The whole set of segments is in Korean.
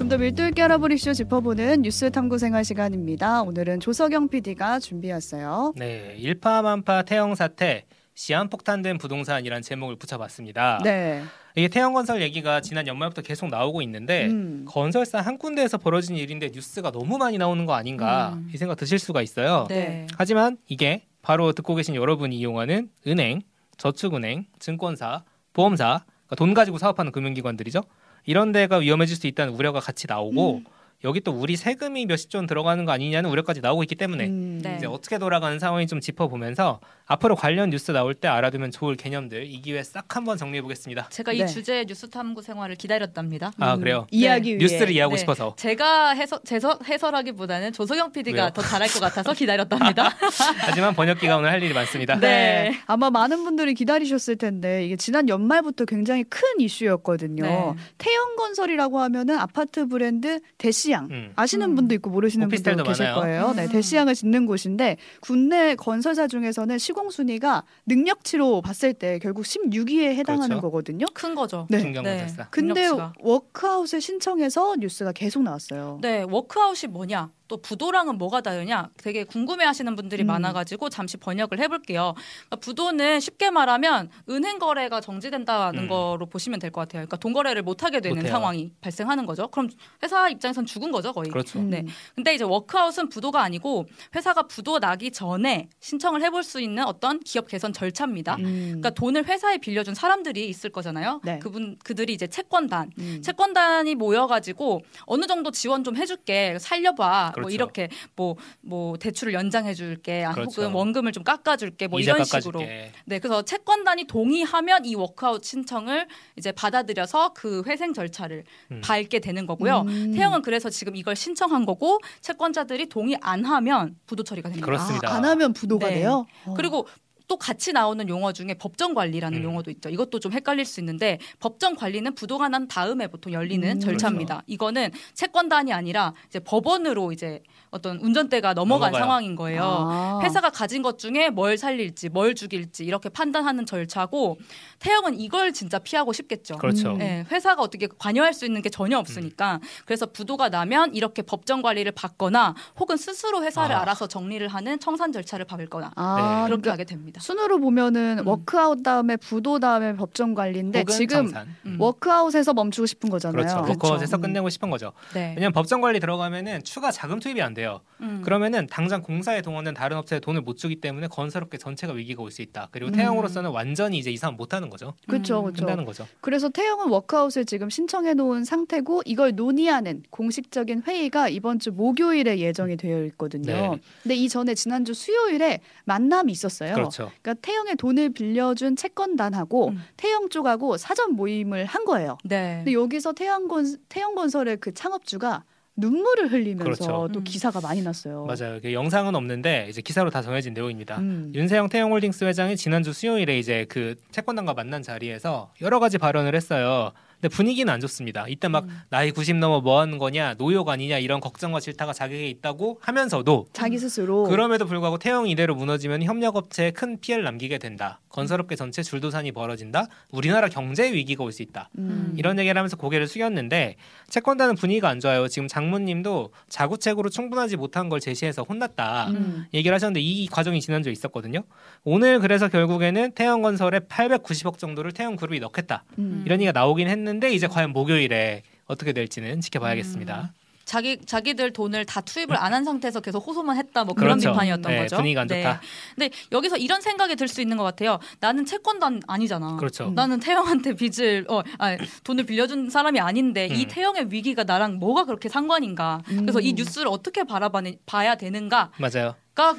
좀 더 밀도 있게 알아볼 이슈 짚어보는 뉴스 탐구 생활 시간입니다. 오늘은 조석영 PD가 준비했어요. 네, 일파만파 태영 사태 시한폭탄된 부동산이란 제목을 붙여봤습니다. 네. 이게 태영건설 얘기가 지난 연말부터 계속 나오고 있는데 음. 건설사 한 군데에서 벌어진 일인데 뉴스가 너무 많이 나오는 거 아닌가 음. 이 생각 드실 수가 있어요. 네. 하지만 이게 바로 듣고 계신 여러분이 이용하는 은행, 저축은행, 증권사, 보험사, 그러니까 돈 가지고 사업하는 금융기관들이죠. 이런 데가 위험해질 수 있다는 우려가 같이 나오고 음. 여기 또 우리 세금이 몇십 조원 들어가는 거 아니냐는 우려까지 나오고 있기 때문에 음. 네. 이제 어떻게 돌아가는 상황이 좀 짚어보면서 앞으로 관련 뉴스 나올 때 알아두면 좋을 개념들 이 기회에 싹 한번 정리해 보겠습니다. 제가 네. 이 주제 뉴스 탐구 생활을 기다렸답니다. 아 음. 그래요? 이해하기 위해 뉴스를 이해하고 네. 싶어서 제가 해설, 제서, 해설하기보다는 조석영 PD가 왜요? 더 잘할 것 같아서 기다렸답니다. 하지만 번역기가 오늘 할 일이 많습니다. 네. 네. 아마 많은 분들이 기다리셨을 텐데 이게 지난 연말부터 굉장히 큰 이슈였거든요. 네. 태영건설이라고 하면은 아파트 브랜드 대시 양 음. 아시는 음. 분도 있고 모르시는 분도 계실 많아요. 거예요. 네, 음. 대시양을 짓는 곳인데 국내 건설사 중에서는 시공 순위가 능력치로 봤을 때 결국 16위에 해당하는 그렇죠. 거거든요. 큰 거죠. 네. 중견건설사. 근데 능력치가. 워크아웃을 신청해서 뉴스가 계속 나왔어요. 네, 워크아웃이 뭐냐? 또 부도랑은 뭐가 다르냐? 되게 궁금해하시는 분들이 음. 많아가지고 잠시 번역을 해볼게요. 그러니까 부도는 쉽게 말하면 은행 거래가 정지된다는 음. 거로 보시면 될 것 같아요. 그러니까 돈 거래를 못 하게 되는 못해요. 상황이 발생하는 거죠. 그럼 회사 입장에선 죽은 거죠, 거의. 그렇죠. 음. 네. 근데 이제 워크아웃은 부도가 아니고 회사가 부도 나기 전에 신청을 해볼 수 있는 어떤 기업 개선 절차입니다. 음. 그러니까 돈을 회사에 빌려준 사람들이 있을 거잖아요. 네. 그분 그들이 이제 채권단, 음. 채권단이 모여가지고 어느 정도 지원 좀 해줄게, 살려봐, 뭐 그렇죠. 이렇게 뭐뭐 대출을 연장해 줄게, 아, 그렇죠. 혹은 원금을 좀 깎아 줄게, 뭐 이자 이런 식으로. 깎아줄게. 네, 그래서 채권단이 동의하면 이 워크아웃 신청을 이제 받아들여서 그 회생 절차를 음. 밟게 되는 거고요. 음. 태영은 그래서 지금 이걸 신청한 거고 채권자들이 동의 안 하면 부도 처리가 됩니다. 그렇습니다. 아, 안 하면 부도가 네. 돼요. 어. 그리고 또 같이 나오는 용어 중에 법정 관리라는 음. 용어도 있죠. 이것도 좀 헷갈릴 수 있는데 법정 관리는 부도가 난 다음에 보통 열리는 음. 절차입니다. 이거는 채권단이 아니라 이제 법원으로 이제 어떤 운전대가 넘어간 넘어가요. 상황인 거예요. 아. 회사가 가진 것 중에 뭘 살릴지 뭘 죽일지 이렇게 판단하는 절차고 태영은 이걸 진짜 피하고 싶겠죠. 그렇죠. 음. 네, 회사가 어떻게 관여할 수 있는 게 전혀 없으니까 그래서 부도가 나면 이렇게 법정 관리를 받거나 혹은 스스로 회사를 아. 알아서 정리를 하는 청산 절차를 밟거나 아, 네. 그렇게 그러니까 됩니다. 순으로 보면은 음. 워크아웃 다음에 부도 다음에 법정 관리인데 지금. 음. 워크아웃에서 멈추고 싶은 거잖아요. 그렇죠. 그렇죠. 워커에서 음. 끝내고 싶은 거죠. 네. 왜냐면 법정 관리 들어가면은 추가 자금 투입이 안 돼요. 음. 그러면은 당장 공사에 동원된 다른 업체에 돈을 못 주기 때문에 건설업계 전체가 위기가 올 수 있다. 그리고 음. 태영으로서는 완전히 이제 이상 못 하는 거죠. 그렇죠, 음. 그렇죠. 끝나는 거죠. 그래서 태영은 워크아웃을 지금 신청해 놓은 상태고 이걸 논의하는 공식적인 회의가 이번 주 목요일에 예정이 되어 있거든요. 네. 근데 이 전에 지난주 수요일에 만남이 있었어요. 그렇죠. 그러니까 태영의 돈을 빌려준 채권단하고 음. 태영 쪽하고 사전 모임을 한 거예요. 네. 근데 여기서 태영건 태영건설의 그 창업주가 눈물을 흘리면서 그렇죠. 또 음. 기사가 많이 났어요. 맞아요. 이게 영상은 없는데 이제 기사로 다 정해진 내용입니다. 음. 윤세영 태영홀딩스 회장이 지난주 수요일에 이제 그 채권단과 만난 자리에서 여러 가지 발언을 했어요. 근데 분위기는 안 좋습니다. 이때 막 음. 나이 90 넘어 뭐 하는 거냐, 노욕 아니냐 이런 걱정과 질타가 자기에게 있다고 하면서도 자기 스스로 그럼에도 불구하고 태영이 이대로 무너지면 협력업체에 큰 피해를 남기게 된다. 건설업계 전체 줄도산이 벌어진다. 우리나라 경제 위기가 올 수 있다. 음. 이런 얘기를 하면서 고개를 숙였는데 채권단은 분위기가 안 좋아요. 지금 장모님도 자구책으로 충분하지 못한 걸 제시해서 혼났다. 음. 얘기를 하셨는데 이 과정이 지난주에 있었거든요. 오늘 그래서 결국에는 태영건설에 890억 정도를 태영그룹이 넣겠다. 음. 이런 얘기가 나오긴 했는데 이제 과연 목요일에 어떻게 될지는 지켜봐야겠습니다. 자기 자기들 돈을 다 투입을 안 한 상태에서 계속 호소만 했다 뭐 그런 그렇죠. 비판이었던 네, 거죠. 분위기가 안 좋다. 근데 여기서 이런 생각이 들 수 있는 것 같아요. 나는 채권단 아니잖아. 그렇죠. 음. 나는 태영한테 빚을 어, 아니, 돈을 빌려준 사람이 아닌데 이 음. 태영의 위기가 나랑 뭐가 그렇게 상관인가? 그래서 음. 이 뉴스를 어떻게 바라봐야 되는가가 맞아요.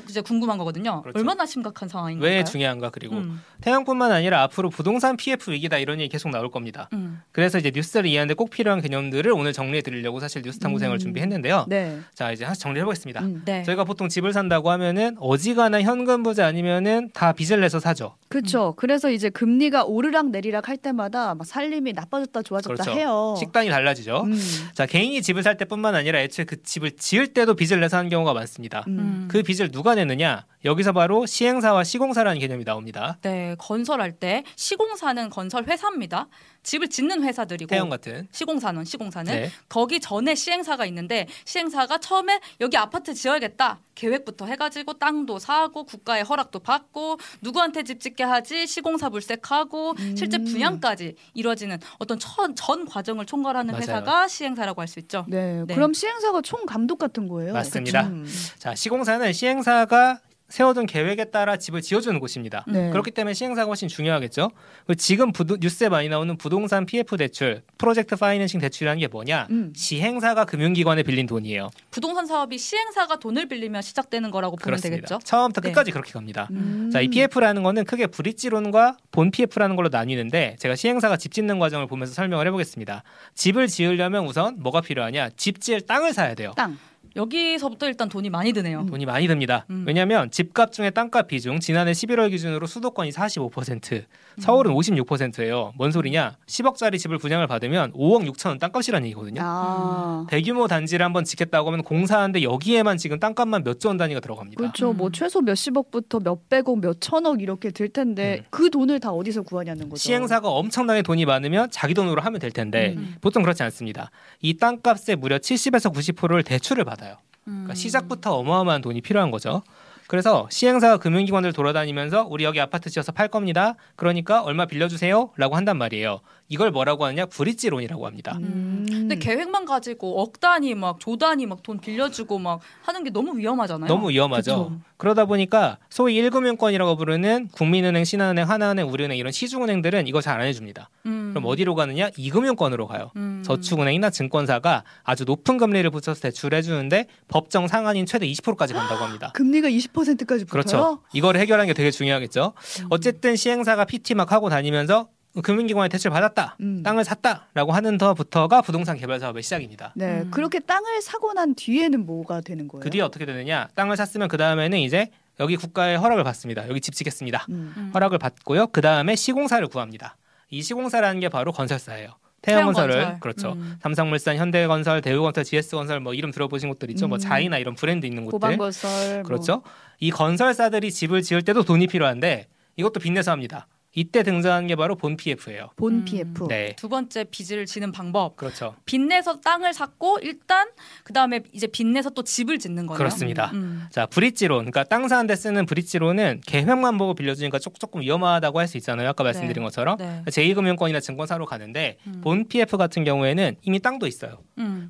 이제 궁금한 거거든요. 그렇죠. 얼마나 심각한 상황인가요? 왜 중요한가 그리고 음, 태영뿐만 아니라 앞으로 부동산 PF 위기다 이런 얘기 계속 나올 겁니다. 음. 그래서 이제 뉴스를 이해하는데 꼭 필요한 개념들을 오늘 정리해 드리려고 사실 뉴스 탐구생을 음. 준비했는데요. 네. 자 이제 하나씩 정리해 보겠습니다. 음. 네. 저희가 보통 집을 산다고 하면은 어지간한 현금 부자 아니면은 다 빚을 내서 사죠. 그렇죠. 그래서 이제 금리가 오르락 내리락 할 때마다 막 살림이 나빠졌다 좋아졌다 그렇죠. 해요. 식단이 달라지죠. 음. 자 개인이 집을 살 때뿐만 아니라 애초에 그 집을 지을 때도 빚을 내서 하는 경우가 많습니다. 음. 음. 그 빚을 누가 내느냐? 여기서 바로 시행사와 시공사라는 개념이 나옵니다. 네, 건설할 때 시공사는 건설 회사입니다. 집을 짓는 회사들이고 태형 같은. 시공사는 시공사는 네. 거기 전에 시행사가 있는데 시행사가 처음에 여기 아파트 지어야겠다 계획부터 해가지고 땅도 사고 국가의 허락도 받고 누구한테 집 짓게 하지 시공사 물색하고 음. 실제 분양까지 이루어지는 어떤 전, 전 과정을 총괄하는 맞아요. 회사가 시행사라고 할 수 있죠. 네, 네. 그럼 시행사가 총 감독 같은 거예요. 맞습니다. 음. 자, 시공사는 시행사가 세워둔 계획에 따라 집을 지어주는 곳입니다. 네. 그렇기 때문에 시행사가 훨씬 중요하겠죠. 지금 부도, 뉴스에 많이 나오는 부동산 PF 대출, 프로젝트 파이낸싱 대출이라는 게 뭐냐? 음. 시행사가 금융기관에 빌린 돈이에요. 부동산 사업이 시행사가 돈을 빌리면 시작되는 거라고 보면 그렇습니다. 되겠죠. 처음부터 네. 끝까지 그렇게 갑니다. 음. 자, 이 PF라는 거는 크게 브릿지론과 본 PF라는 걸로 나뉘는데 제가 시행사가 집 짓는 과정을 보면서 설명을 해보겠습니다. 집을 지으려면 우선 뭐가 필요하냐? 집 지을 땅을 사야 돼요. 땅. 여기서부터 일단 돈이 많이 드네요. 돈이 많이 듭니다. 음. 왜냐하면 집값 중에 땅값 비중 지난해 11월 기준으로 수도권이 45%, 서울은 56%예요. 뭔 소리냐? 10억짜리 집을 분양을 받으면 5억 6천 원 땅값이라는 얘기거든요. 아. 대규모 단지를 한번 짓겠다고 하면 공사하는데 여기에만 지금 땅값만 몇 조 원 단위가 들어갑니다. 그렇죠. 음. 뭐 최소 몇십억부터 몇백억, 몇천억 이렇게 들 텐데 음. 그 돈을 다 어디서 구하냐는 거죠. 시행사가 엄청나게 돈이 많으면 자기 돈으로 하면 될 텐데 음. 보통 그렇지 않습니다. 이 땅값의 무려 70에서 90%를 대출을 받아 요. 음. 그러니까 시작부터 어마어마한 돈이 필요한 거죠. 그래서 시행사가 금융기관을 돌아다니면서 우리 여기 아파트 지어서 팔 겁니다. 그러니까 얼마 빌려주세요라고 한단 말이에요. 이걸 뭐라고 하느냐 브릿지론이라고 합니다. 음. 근데 계획만 가지고 억 단위 막 조 단위 막 돈 빌려주고 막 하는 게 너무 위험하잖아요. 너무 위험하죠. 그쵸. 그러다 보니까 소위 1금융권이라고 부르는 국민은행, 신한은행, 하나은행, 우리은행 이런 시중은행들은 이거 잘 안 해줍니다. 음. 그럼 어디로 가느냐? 2금융권으로 가요. 음. 저축은행이나 증권사가 아주 높은 금리를 붙여서 대출해 주는데 법정 상한인 최대 20%까지 간다고 합니다. 금리가 20%까지 붙어요? 그렇죠. 이걸 해결하는 게 되게 중요하겠죠. 음. 어쨌든 시행사가 PT 막 하고 다니면서 금융기관에 대출 받았다, 음. 땅을 샀다라고 하는 더부터가 부동산 개발 사업의 시작입니다. 네, 음. 그렇게 땅을 사고 난 뒤에는 뭐가 되는 거예요? 그 뒤에 어떻게 되느냐? 땅을 샀으면 그 다음에는 이제 여기 국가의 허락을 받습니다. 여기 집 짓겠습니다. 음. 음. 허락을 받고요. 그 다음에 시공사를 구합니다. 이 시공사라는 게 바로 건설사예요. 태양건설을 태양 건설. 그렇죠. 음. 삼성물산, 현대건설, 대우건설, GS건설 뭐 이름 들어보신 곳들 있죠. 뭐 음. 자이나 이런 브랜드 있는 곳들. 고방건설 뭐. 그렇죠. 이 건설사들이 집을 지을 때도 돈이 필요한데 이것도 빚내서 합니다. 이때 등장하는 게 바로 본 PF예요. 본 음. PF. 네. 두 번째 빚을 지는 방법. 그렇죠. 빚내서 땅을 샀고 일단 그 다음에 이제 빚내서 또 집을 짓는 거예요. 그렇습니다. 음. 자, 브릿지론. 그러니까 땅 사는데 쓰는 브릿지론은 계획만 보고 빌려주니까 조- 조금 위험하다고 할 수 있잖아요. 아까 말씀드린 네. 것처럼. 네. 제2금융권이나 증권사로 가는데 음. 본 PF 같은 경우에는 이미 땅도 있어요.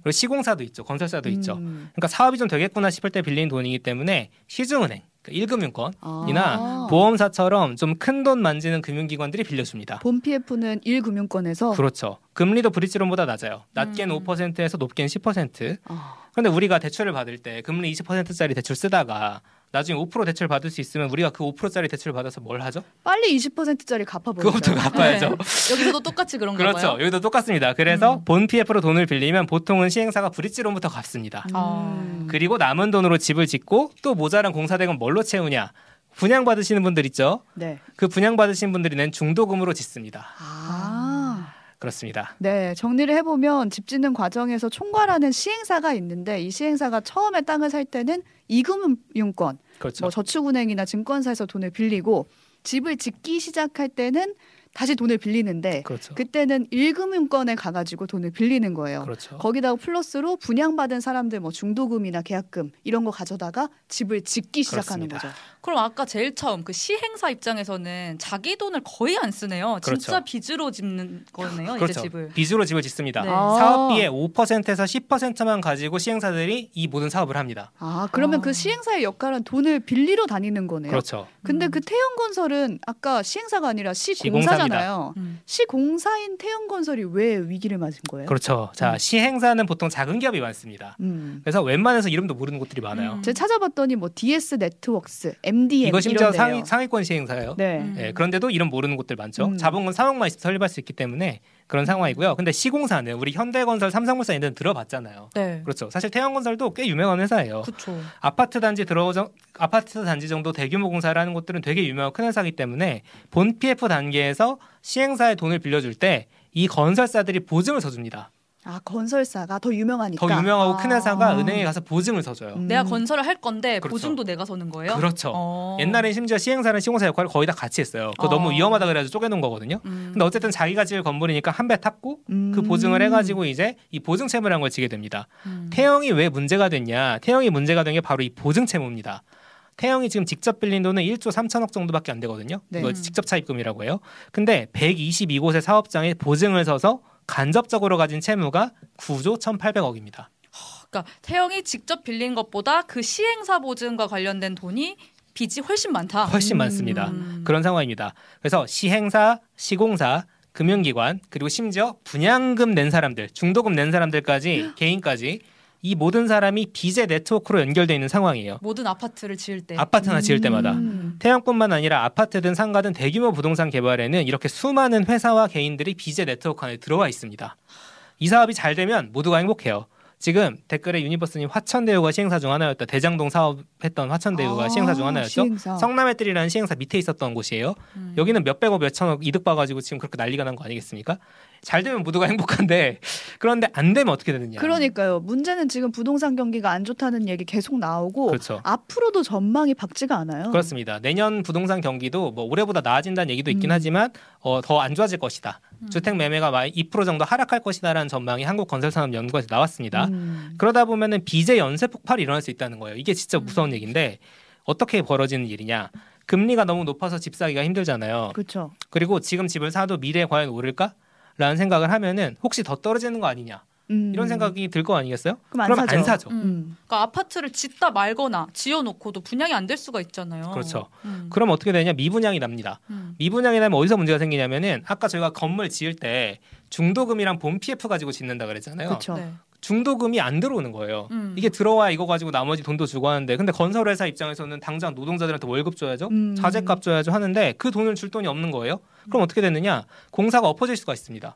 음. 그리고 시공사도 있죠. 건설사도 있죠. 음. 그러니까 사업이 좀 되겠구나 싶을 때 빌린 돈이기 때문에 시중은행, 그러니까 1금융권 이나 아. 보험사처럼 좀 큰 돈 만지는 금융기관들이 빌려줍니다. 본 PF는 1금융권에서 그렇죠. 금리도 브릿지론보다 낮아요. 낮게는 음. 5%에서 높게는 10%. 아, 그런데 우리가 대출을 받을 때 금리 20%짜리 대출 쓰다가 나중에 5% 대출 받을 수 있으면 우리가 그 5%짜리 대출을 받아서 뭘 하죠? 빨리 20%짜리 갚아버리죠. 그것부터 갚아야죠. 네. 여기서도 똑같이 그런가 그렇죠. 봐요. 여기도 똑같습니다. 그래서 음. 본 PF로 돈을 빌리면 보통은 시행사가 브릿지론부터 갚습니다. 아. 그리고 남은 돈으로 집을 짓고 또 모자란 공사대금 뭘로 채우냐? 분양 받으시는 분들 있죠. 네. 그 분양 받으신 분들이 낸 중도금으로 짓습니다. 아. 그렇습니다. 네, 정리를 해보면 집 짓는 과정에서 총괄하는 시행사가 있는데 이 시행사가 처음에 땅을 살 때는 이금융권, 그렇죠. 뭐 저축은행이나 증권사에서 돈을 빌리고 집을 짓기 시작할 때는 다시 돈을 빌리는데 그렇죠. 그때는 1금융권에 가가지고 돈을 빌리는 거예요. 그렇죠. 거기다가 플러스로 분양받은 사람들 뭐 중도금이나 계약금 이런 거 가져다가 집을 짓기 시작하는 그렇습니다. 거죠. 그럼 아까 제일 처음 그 시행사 입장에서는 자기 돈을 거의 안 쓰네요. 진짜 그렇죠. 빚으로 짓는 거네요. 그렇죠. 이제 집을. 빚으로 집을 짓습니다. 네. 아. 사업비의 5%에서 10%만 가지고 시행사들이 이 모든 사업을 합니다. 아 그러면 아. 그 시행사의 역할은 돈을 빌리러 다니는 거네요. 그렇죠. 근데 음. 그 태형건설은 아까 시행사가 아니라 시공사 잖아요. 음. 시공사인 태형건설이 왜 위기를 맞은 거예요? 그렇죠. 자, 음. 시행사는 보통 작은 기업이 많습니다. 음. 그래서 웬만해서 이름도 모르는 곳들이 많아요. 음. 제가 찾아봤더니 뭐 DS 네트웍스, MDM 이거 심지어 상위. 상위권 시행사예요. 네. 음. 예, 그런데도 이름 모르는 곳들 많죠. 음. 자본금 3억만 있으면 설립할 수 있기 때문에 그런 상황이고요. 근데 시공사는 우리 현대건설, 삼성물산 이런 데 들어봤잖아요. 네. 그렇죠. 사실 태양건설도 꽤 유명한 회사예요. 그렇죠. 아파트 단지 들어 아파트 단지 정도 대규모 공사를 하는 곳들은 되게 유명한 큰 회사이기 때문에 본 PF 단계에서 시행사에 돈을 빌려줄 때 이 건설사들이 보증을 서줍니다. 아 건설사가 더 유명하니까. 더 유명하고 아. 큰 회사가 은행에 가서 보증을 서줘요. 음. 내가 건설을 할 건데 그렇죠. 보증도 내가 서는 거예요? 그렇죠. 어. 옛날엔 심지어 시행사는 시공사 역할을 거의 다 같이 했어요. 그거 어. 너무 위험하다 그래가지고 쪼개놓은 거거든요. 음. 근데 어쨌든 자기가 지을 건물이니까 한 배 탔고 음. 그 보증을 해가지고 이제 이 보증 채무라는 걸 지게 됩니다. 음. 태영이 왜 문제가 됐냐? 태영이 문제가 된 게 바로 이 보증 채무입니다. 태영이 지금 직접 빌린 돈은 1조 3천억 정도밖에 안 되거든요. 네. 이거 음. 직접 차입금이라고 해요. 근데 122곳의 사업장에 보증을 서서 간접적으로 가진 채무가 9조 1,800억입니다. 그러니까 태영이 직접 빌린 것보다 그 시행사 보증과 관련된 돈이 빚이 훨씬 많다. 훨씬 음. 많습니다. 음. 그런 상황입니다. 그래서 시행사, 시공사, 금융기관 그리고 심지어 분양금 낸 사람들, 중도금 낸 사람들까지 개인까지 이 모든 사람이 빚의 네트워크로 연결되어 있는 상황이에요. 모든 아파트를 지을 때 아파트 하나 지을 때마다. 음. 태양뿐만 아니라 아파트든 상가든 대규모 부동산 개발에는 이렇게 수많은 회사와 개인들이 빚의 네트워크 안에 들어와 있습니다. 이 사업이 잘 되면 모두가 행복해요. 지금 댓글에 유니버스님 화천대유가 시행사 중 하나였다. 대장동 사업했던 화천대유가 아, 시행사 중 하나였죠. 시행사. 성남의뜰이라는 시행사 밑에 있었던 곳이에요. 음. 여기는 몇백억 몇천억 이득 봐가지고 지금 그렇게 난리가 난 거 아니겠습니까? 잘 되면 모두가 행복한데 그런데 안 되면 어떻게 되느냐? 그러니까요. 문제는 지금 부동산 경기가 안 좋다는 얘기 계속 나오고 그렇죠. 앞으로도 전망이 밝지가 않아요. 그렇습니다. 내년 부동산 경기도 뭐 올해보다 나아진다는 얘기도 있긴 음. 하지만 어, 더 안 좋아질 것이다. 음. 주택 매매가 2% 정도 하락할 것이다라는 전망이 한국건설산업연구원에서 나왔습니다. 음. 그러다 보면은 빚의 연쇄 폭발이 일어날 수 있다는 거예요. 이게 진짜 음. 무서운 얘기인데 어떻게 벌어지는 일이냐? 금리가 너무 높아서 집 사기가 힘들잖아요. 그렇죠. 그리고 지금 집을 사도 미래에 과연 오를까? 라는 생각을 하면은 혹시 더 떨어지는 거 아니냐 음. 이런 생각이 들 거 아니겠어요? 그럼 안 그러면 사죠. 안 사죠. 음. 음. 그러니까 아파트를 짓다 말거나 지어놓고도 분양이 안 될 수가 있잖아요. 그렇죠. 음. 그럼 어떻게 되냐? 미분양이 납니다. 음. 미분양이 나면 어디서 문제가 생기냐면은 아까 저희가 건물 지을 때 중도금이랑 본 PF 가지고 짓는다 그랬잖아요. 그렇죠. 네. 중도금이 안 들어오는 거예요. 음. 이게 들어와 이거 가지고 나머지 돈도 주고 하는데 근데 건설회사 입장에서는 당장 노동자들한테 월급 줘야죠. 음. 자재값 줘야죠 하는데 그 돈을 줄 돈이 없는 거예요. 그럼 어떻게 되느냐? 공사가 엎어질 수가 있습니다.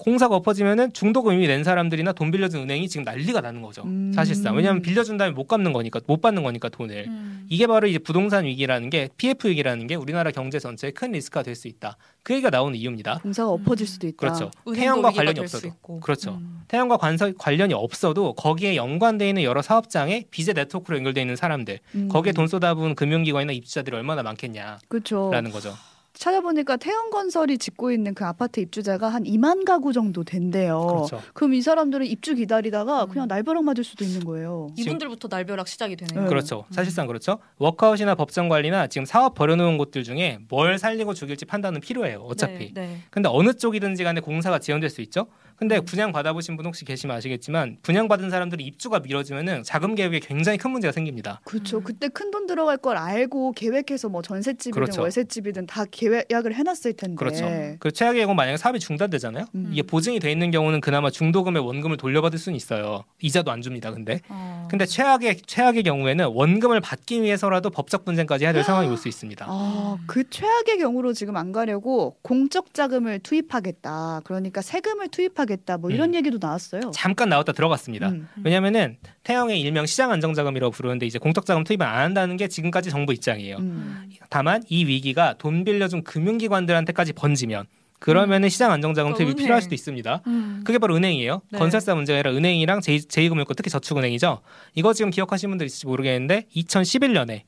공사가 엎어지면은 중도금 이미 낸 사람들이나 돈 빌려준 은행이 지금 난리가 나는 거죠. 음. 사실상 왜냐하면 빌려준 다음에 못 갚는 거니까 못 받는 거니까 돈을 음. 이게 바로 이제 부동산 위기라는 게 PF 위기라는 게 우리나라 경제 전체에 큰 리스크가 될 수 있다. 그 얘기가 나오는 이유입니다. 공사가 엎어질 수도 있다. 그렇죠. 태양과 관련이 없어도. 그렇죠. 음. 태양과 관서, 관련이 없어도 거기에 연관돼 있는 여러 사업장에 빚의 네트워크로 연결돼 있는 사람들 음. 거기에 돈 쏟아부은 금융기관이나 입주자들이 얼마나 많겠냐라는 그렇죠. 거죠. 찾아보니까 태영건설이 짓고 있는 그 아파트 입주자가 한 2만 가구 정도 된대요. 그렇죠. 그럼 이 사람들은 입주 기다리다가 음. 그냥 날벼락 맞을 수도 있는 거예요. 이분들부터 날벼락 시작이 되네요. 네. 그렇죠. 사실상 그렇죠. 워크아웃이나 법정 관리나 지금 사업 벌여놓은 곳들 중에 뭘 살리고 죽일지 판단은 필요해요. 어차피. 네, 네. 근데 어느 쪽이든지 간에 공사가 지연될 수 있죠. 근데 음. 분양 받아보신 분 혹시 계시면 아시겠지만 분양 받은 사람들이 입주가 미뤄지면은 자금 계획에 굉장히 큰 문제가 생깁니다. 그렇죠. 음. 그때 큰 돈 들어갈 걸 알고 계획해서 뭐 전셋집이든 그렇죠. 월세집이든 다 계약을 해놨을 텐데. 그렇죠. 그 최악의 경우 만약에 사업이 중단되잖아요. 음. 이게 보증이 돼 있는 경우는 그나마 중도금의 원금을 돌려받을 수는 있어요. 이자도 안 줍니다. 근데 어. 근데 최악의 최악의 경우에는 원금을 받기 위해서라도 법적 분쟁까지 해야 될 상황이 올 수 있습니다. 아, 그 최악의 경우로 지금 안 가려고 공적 자금을 투입하겠다. 그러니까 세금을 투입하겠다. 뭐 이런 음. 얘기도 나왔어요. 잠깐 나왔다 들어갔습니다. 음. 왜냐면은 태형의 일명 시장 안정 자금이라고 부르는데 이제 공적 자금 투입을 안 한다는 게 지금까지 정부 입장이에요. 음. 다만 이 위기가 돈 빌려준 금융기관들한테까지 번지면 그러면은 시장 안정자금 어, 투입이 은행. 필요할 수도 있습니다. 음. 그게 바로 은행이에요. 네. 건설사 문제가 아니라 은행이랑 제, 제2금융권 특히 저축은행이죠. 이거 지금 기억하시는 분들 있을지 모르겠는데 2011년에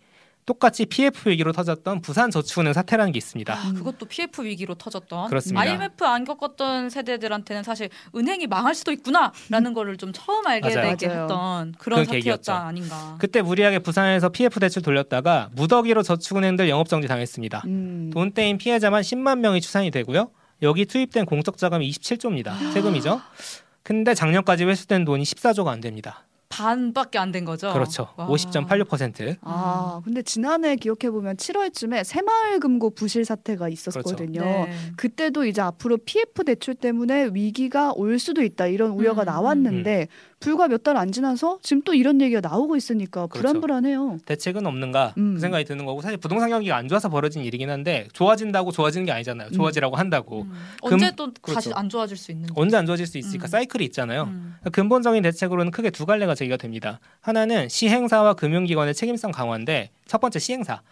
똑같이 PF 위기로 터졌던 부산 저축은행 사태라는 게 있습니다. 아, 그것도 PF 위기로 터졌던 그렇습니다. IMF 안 겪었던 세대들한테는 사실 은행이 망할 수도 있구나라는 거를 좀 처음 알게 맞아요. 되게 맞아요. 했던 그런 그 계기였죠. 사태였다 아닌가. 그때 무리하게 부산에서 PF 대출 돌렸다가 무더기로 저축은행들 영업 정지 당했습니다. 음. 돈 떼인 피해자만 10만 명이 추산이 되고요. 여기 투입된 공적 자금이 27조입니다. 세금이죠. 근데 작년까지 회수된 돈이 14조가 안 됩니다. 반밖에 안 된 거죠. 그렇죠. 와. 50.86%. 아, 근데 지난해 기억해 보면 7월쯤에 새마을 금고 부실 사태가 있었거든요. 네. 그때도 이제 앞으로 PF 대출 때문에 위기가 올 수도 있다 이런 우려가 음, 나왔는데 불과 몇 달 안 지나서 지금 또 이런 얘기가 나오고 있으니까 그렇죠. 불안불안해요. 대책은 없는가 음. 그 생각이 드는 거고 사실 부동산 경기가 안 좋아서 벌어진 일이긴 한데 좋아진다고 좋아지는 게 아니잖아요. 좋아지라고 한다고 음. 언제 또 다시 그렇죠. 안 좋아질 수 있는 언제 안 좋아질 수 있으니까 음. 사이클이 있잖아요. 음. 근본적인 대책으로는 크게 두 갈래가 제기가 됩니다. 하나는 시행사와 금융기관의 책임성 강화인데 첫 번째 시행사.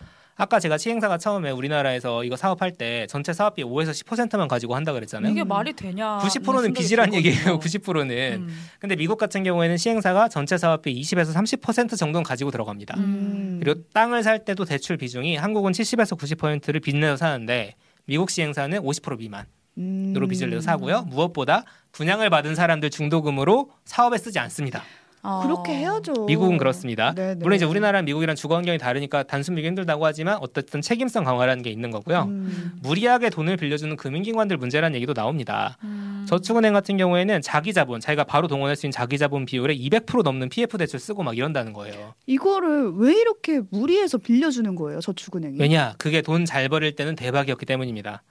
아까 제가 시행사가 처음에 우리나라에서 이거 사업할 때 전체 사업비 5에서 10%만 가지고 한다 그랬잖아요. 이게 음. 말이 되냐? 90%는 빚이란 얘기예요. 90%는. 음. 근데 미국 같은 경우에는 시행사가 전체 사업비 20에서 30% 정도는 가지고 들어갑니다. 음. 그리고 땅을 살 때도 대출 비중이 한국은 70에서 90%를 빚내서 사는데 미국 시행사는 50% 미만 으로 음. 빚을 내서 사고요. 무엇보다 분양을 받은 사람들 중도금으로 사업에 쓰지 않습니다. 어. 그렇게 해야죠. 미국은 그렇습니다. 네, 네. 물론 이제 우리나라랑 미국이랑 주거 환경이 다르니까 단순 비교 힘들다고 하지만 어쨌든 책임성 강화라는 게 있는 거고요. 음. 무리하게 돈을 빌려주는 금융기관들 문제라는 얘기도 나옵니다. 음. 저축은행 같은 경우에는 자기 자본, 자기가 바로 동원할 수 있는 자기 자본 비율의 200% 넘는 PF 대출 쓰고 막 이런다는 거예요. 이거를 왜 이렇게 무리해서 빌려주는 거예요, 저축은행이? 왜냐? 그게 돈 잘 벌일 때는 대박이었기 때문입니다.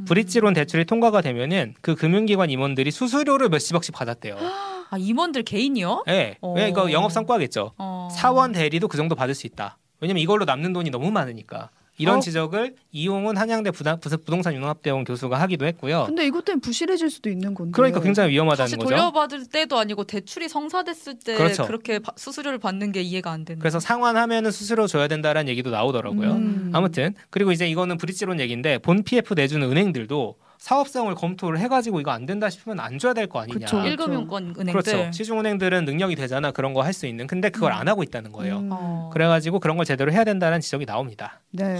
음. 브릿지론 대출이 통과가 되면은 그 금융기관 임원들이 수수료를 몇십억씩 받았대요. 아 임원들 개인이요? 예. 어. 왜 이거 영업 성과겠죠. 어. 사원 대리도 그 정도 받을 수 있다. 왜냐면 이걸로 남는 돈이 너무 많으니까. 이런 어. 지적을 이용훈 한양대 부서- 부동산 융합대원 교수가 하기도 했고요. 근데 이것 때문에 부실해질 수도 있는 건데. 그러니까 굉장히 위험하다는 다시 거죠. 돌려받을 때도 아니고 대출이 성사됐을 때 그렇죠. 그렇게 수수료를 받는 게 이해가 안 되는. 그래서 상환하면은 수수료 줘야 된다라는 얘기도 나오더라고요. 음. 아무튼 그리고 이제 이거는 브릿지론 얘기인데 본 PF 내주는 은행들도 사업성을 검토를 해가지고 이거 안 된다 싶으면 안 줘야 될 거 아니냐. 일- 1금융권 은행들. 그렇죠. 시중은행들은 능력이 되잖아 그런 거 할 수 있는. 근데 그걸 음. 안 하고 있다는 거예요. 음. 어. 그래가지고 그런 걸 제대로 해야 된다는 지적이 나옵니다. 네.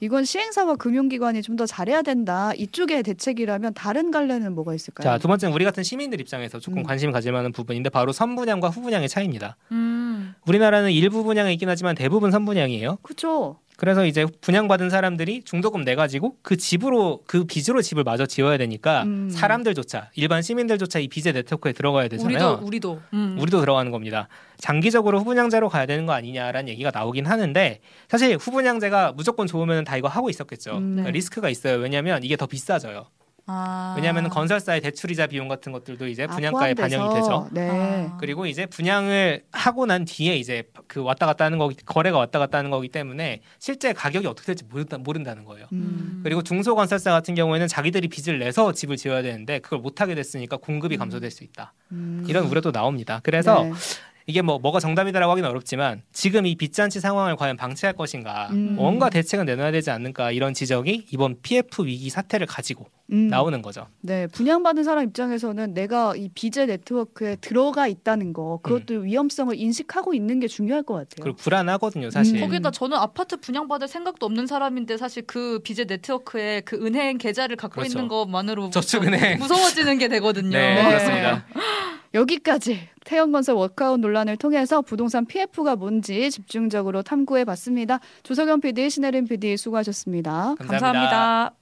이건 시행사와 금융기관이 좀 더 잘해야 된다. 이쪽의 대책이라면 다른 갈래는 뭐가 있을까요? 자 두 번째는 우리 같은 시민들 입장에서 조금 음. 관심 가질 만한 부분인데 바로 선분양과 후분양의 차이입니다. 음. 우리나라는 일부 분양이 있긴 하지만 대부분 선분양이에요. 그렇죠. 그래서 이제 분양받은 사람들이 중도금 내 가지고 그 집으로 그 빚으로 집을 마저 지어야 되니까 음. 사람들조차 일반 시민들조차 이 빚의 네트워크에 들어가야 되잖아요. 우리도 우리도. 음. 우리도 들어가는 겁니다. 장기적으로 후분양제로 가야 되는 거 아니냐라는 얘기가 나오긴 하는데 사실 후분양제가 무조건 좋으면 다 이거 하고 있었겠죠. 음. 그러니까 네. 리스크가 있어요. 왜냐하면 이게 더 비싸져요. 아. 왜냐하면 건설사의 대출이자 비용 같은 것들도 이제 아, 분양가에 포함돼서. 반영이 되죠. 네. 아. 그리고 이제 분양을 하고 난 뒤에 이제 그 왔다 갔다 하는 거기 거래가 왔다 갔다 하는 거기 때문에 실제 가격이 어떻게 될지 모른다, 모른다는 거예요. 음. 그리고 중소건설사 같은 경우에는 자기들이 빚을 내서 집을 지어야 되는데 그걸 못 하게 됐으니까 공급이 감소될 수 있다. 음. 이런 우려도 나옵니다. 그래서 네. 이게 뭐 뭐가 정답이다라고 하기는 어렵지만 지금 이 빚잔치 상황을 과연 방치할 것인가 음. 뭔가 대책은 내놔야 되지 않는가 이런 지적이 이번 PF 위기 사태를 가지고 음. 나오는 거죠. 네, 분양받은 사람 입장에서는 내가 이 비제 네트워크에 들어가 있다는 거, 그것도 위험성을 인식하고 있는 게 중요할 것 같아요. 음. 그리고 불안하거든요, 사실. 음. 거기다 저는 아파트 분양받을 생각도 없는 사람인데 사실 그 비제 네트워크에 그 은행 계좌를 갖고 그렇죠. 있는 것만으로 저축은행. 무서워지는 게 되거든요. 네, 네. 그렇습니다. 여기까지 태형건설 워크아웃 논란을 통해서 부동산 PF가 뭔지 집중적으로 탐구해 봤습니다. 조석영 PD, 신혜림 PD 수고하셨습니다. 감사합니다. 감사합니다.